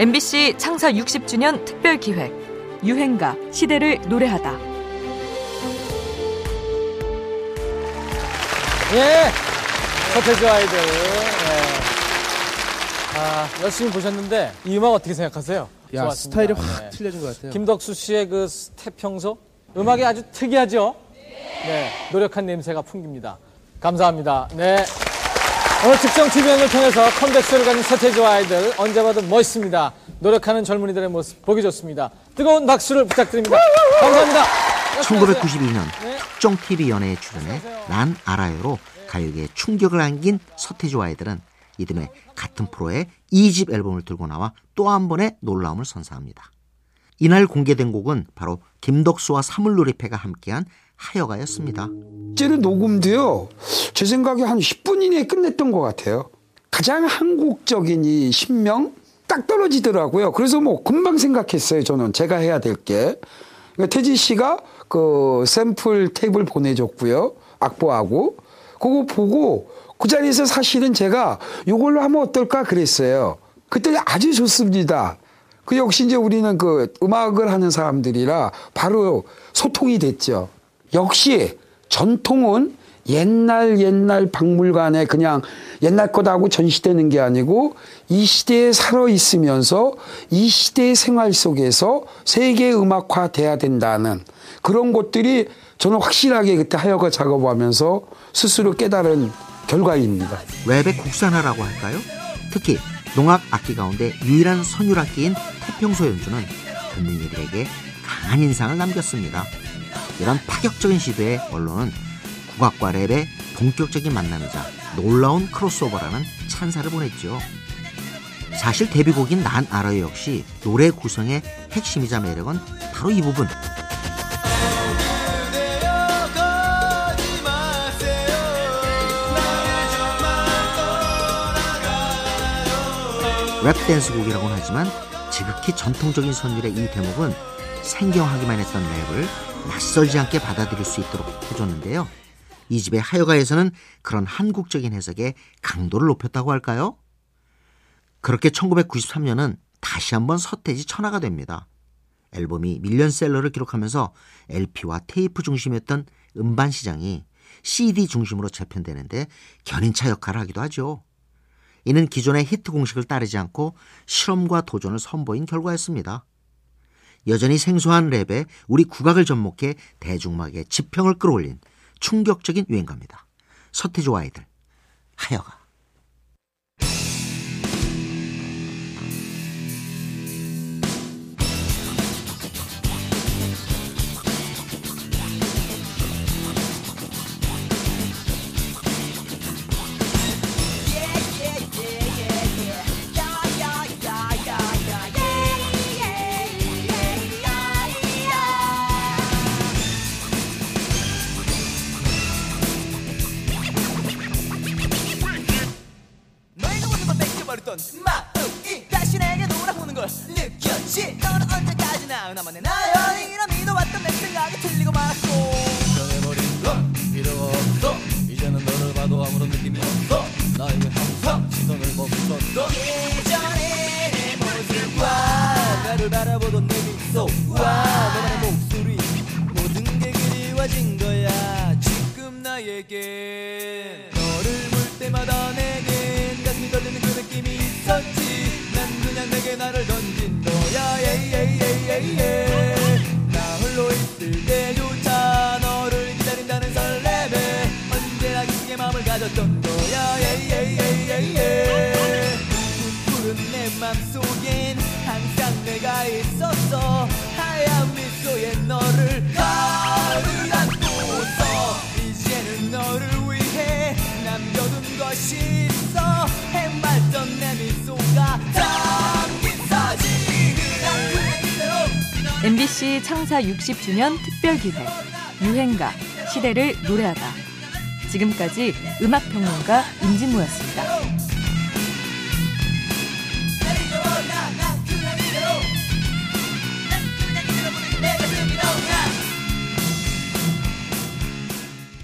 MBC 창사 60주년 특별 기획 유행가 시대를 노래하다. 예, 서태지 아이들. 예. 아, 열심히 보셨는데 이 음악 어떻게 생각하세요? 야 좋았습니다. 스타일이 확 네. 틀려진 것 같아요. 김덕수 씨의 그 스텝 평소 음악이 아주 특이하죠? 네, 노력한 냄새가 풍깁니다. 감사합니다. 네. 오늘 특정 TV연을 통해서 컴백쇼를 가진 서태지와 아이들 언제 봐도 멋있습니다. 노력하는 젊은이들의 모습 보기 좋습니다. 뜨거운 박수를 부탁드립니다. 감사합니다. 1992년 네. 특정 TV 연예에 출연해 난 알아요로 가요계에 충격을 안긴 서태지와 아이들은 이듬해 같은 프로에 2집 앨범을 들고 나와 또 한 번의 놀라움을 선사합니다. 이날 공개된 곡은 바로 김덕수와 사물놀이패가 함께한 하여가였습니다. 실제로 녹음도요, 제 생각에 한 10분 이내에 끝냈던 것 같아요. 가장 한국적인 이 신명 딱 떨어지더라고요. 그래서 뭐 금방 생각했어요, 저는. 제가 해야 될 게. 그러니까 태지 씨가 그 샘플 테이블 보내줬고요. 악보하고. 그거 보고 그 자리에서 사실은 제가 이걸로 하면 어떨까 그랬어요. 그때 아주 좋습니다. 그 역시 이제 우리는 그 음악을 하는 사람들이라 바로 소통이 됐죠. 역시 전통은 옛날 옛날 박물관에 그냥 옛날 거다 하고 전시되는 게 아니고 이 시대에 살아 있으면서 이 시대의 생활 속에서 세계 음악화 돼야 된다는 그런 것들이 저는 확실하게 그때 하여가 작업하면서 스스로 깨달은 결과입니다. 랩의 국산화라고 할까요? 특히 농악 악기 가운데 유일한 선율 악기인 태평소 연주는 듣는 이들에게 강한 인상을 남겼습니다. 이런 파격적인 시도에 언론은 국악과 랩의 본격적인 만남이자 놀라운 크로스오버라는 찬사를 보냈죠. 사실 데뷔곡인 난 알아요 역시 노래 구성의 핵심이자 매력은 바로 이 부분. 랩 댄스 곡이라고는 하지만 지극히 전통적인 선율의 이 대목은 생경하기만 했던 랩을 낯설지 않게 받아들일 수 있도록 해줬는데요. 2집의 하여가에서는 그런 한국적인 해석에 강도를 높였다고 할까요? 그렇게 1993년은 다시 한번 서태지 천하가 됩니다. 앨범이 밀리언셀러를 기록하면서 LP와 테이프 중심이었던 음반 시장이 CD 중심으로 재편되는데 견인차 역할을 하기도 하죠. 이는 기존의 히트 공식을 따르지 않고 실험과 도전을 선보인 결과였습니다. 여전히 생소한 랩에 우리 국악을 접목해 대중음악의 지평을 끌어올린 충격적인 유행가입니다. 서태지와 아이들, 하여가. 나만의 나연이라 믿어왔던 내 생각이 틀리고 말았고. 변해버린 건 필요 없어. 이제는 너를 봐도 아무런 느낌이 없어. 나에게 항상 시선을 멈췄어 예전의 내 모습과 나를 바라보던 내 미소와 너만의 목소리. 모든 게 그리워진 거야 지금 나에게. 너를 볼 때마다 내 남겨둔 것이 있어 해맑던 내 미소가 담긴 사진 MBC 창사 60주년 특별 기획 유행가 시대를 노래하다. 지금까지 음악 평론가 임진모였습니다.